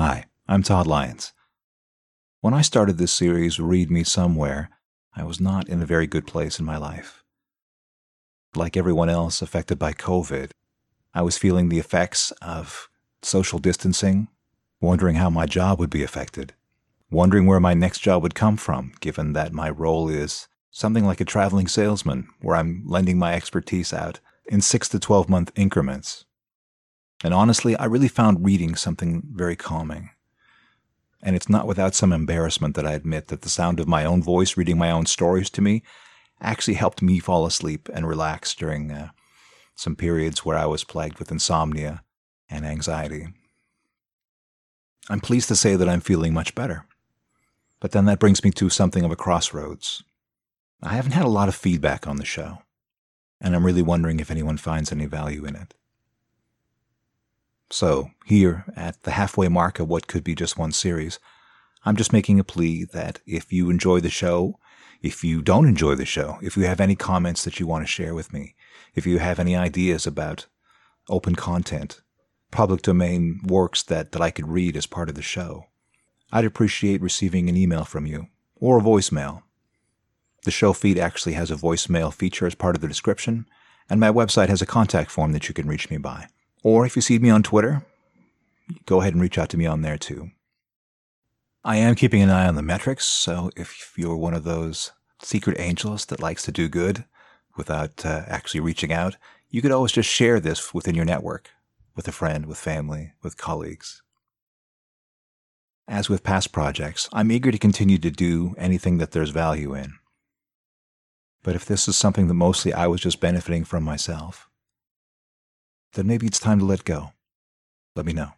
Hi, I'm Todd Lyons. When I started this series, Read Me Somewhere, I was not in a very good place in my life. Like everyone else affected by COVID, I was feeling the effects of social distancing, wondering how my job would be affected, wondering where my next job would come from, given that my role is something like a traveling salesman, where I'm lending my expertise out in six to 12 month increments. And honestly, I really found reading something very calming. And it's not without some embarrassment that I admit that the sound of my own voice reading my own stories to me actually helped me fall asleep and relax during uh, some periods where I was plagued with insomnia and anxiety. I'm pleased to say that I'm feeling much better. But then that brings me to something of a crossroads. I haven't had a lot of feedback on the show, and I'm really wondering if anyone finds any value in it. So, here, at the halfway mark of what could be just one series, I'm just making a plea that if you enjoy the show, if you don't enjoy the show, if you have any comments that you want to share with me, if you have any ideas about open content, public domain works that, that I could read as part of the show, I'd appreciate receiving an email from you or a voicemail. The show feed actually has a voicemail feature as part of the description, and my website has a contact form that you can reach me by. Or if you see me on Twitter, go ahead and reach out to me on there too. I am keeping an eye on the metrics, so if you're one of those secret angels that likes to do good without uh, actually reaching out, you could always just share this within your network, with a friend, with family, with colleagues. As with past projects, I'm eager to continue to do anything that there's value in. But if this is something that mostly I was just benefiting from myself, then maybe it's time to let go. Let me know.